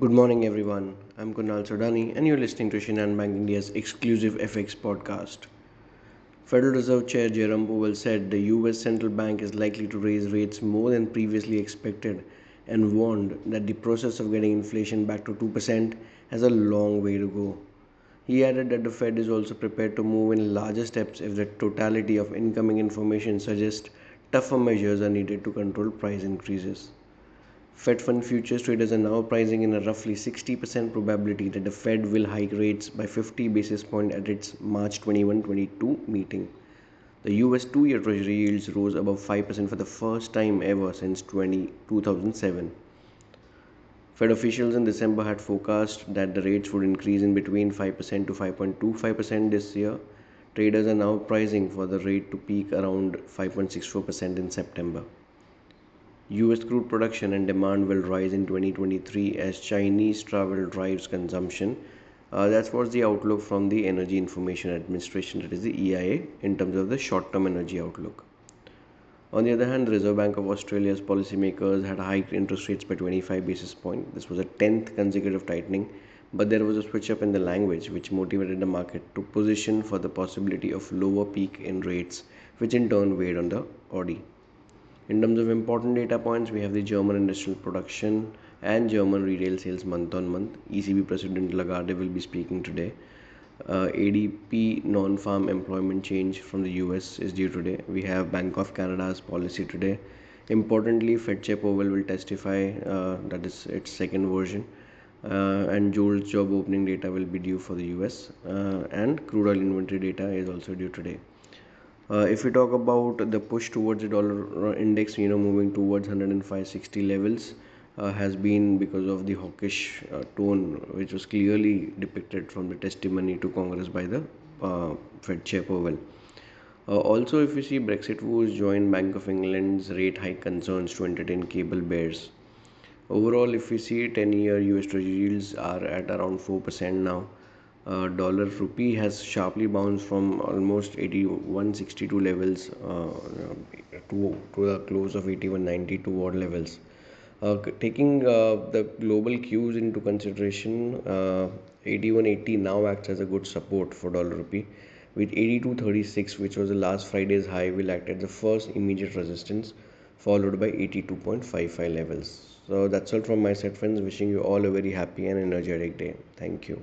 Good morning, everyone. I'm Kunal Sodani, and you're listening to Shinhan Bank India's exclusive FX podcast. Federal Reserve Chair Jerome Powell said the US central bank is likely to raise rates more than previously expected and warned that the process of getting inflation back to 2% has a long way to go. He added that the Fed is also prepared to move in larger steps if the totality of incoming information suggests tougher measures are needed to control price increases. Fed fund futures traders are now pricing in a roughly 60% probability that the Fed will hike rates by 50 basis points at its March 21-22 meeting. The US 2-year treasury yields rose above 5% for the first time ever since 20, 2007. Fed officials in December had forecast that the rates would increase in between 5% to 5.25% this year. Traders are now pricing for the rate to peak around 5.64% in September. US crude production and demand will rise in 2023 as Chinese travel drives consumption. Uh, that was the outlook from the Energy Information Administration, that is the EIA, in terms of the short term energy outlook. On the other hand, the Reserve Bank of Australia's policymakers had hiked interest rates by 25 basis points. This was a 10th consecutive tightening, but there was a switch up in the language which motivated the market to position for the possibility of lower peak in rates, which in turn weighed on the AUD. In terms of important data points, we have the German industrial production and German retail sales month on month. ECB President Lagarde will be speaking today. Uh, ADP non-farm employment change from the US is due today. We have Bank of Canada's policy today. Importantly, Fed Chair Powell will testify. Uh, that is its second version. Uh, and JOLTS job opening data will be due for the US. Uh, and crude oil inventory data is also due today. Uh, if we talk about the push towards the dollar uh, index, you know, moving towards 105.60 levels, uh, has been because of the hawkish uh, tone, which was clearly depicted from the testimony to Congress by the uh, Fed Chair Powell. Uh, also, if you see Brexit woes join Bank of England's rate hike concerns to entertain cable bears. Overall, if we see 10-year US Treasury yields are at around 4% now uh, dollar rupee has sharply bounced from almost 8162 levels uh, to, to the close of 8192 odd levels. Uh, taking uh, the global cues into consideration, uh, 8180 now acts as a good support for dollar rupee, with 8236, which was the last Friday's high, will act as the first immediate resistance, followed by 82.55 levels. So that's all from my side, friends. Wishing you all a very happy and energetic day. Thank you.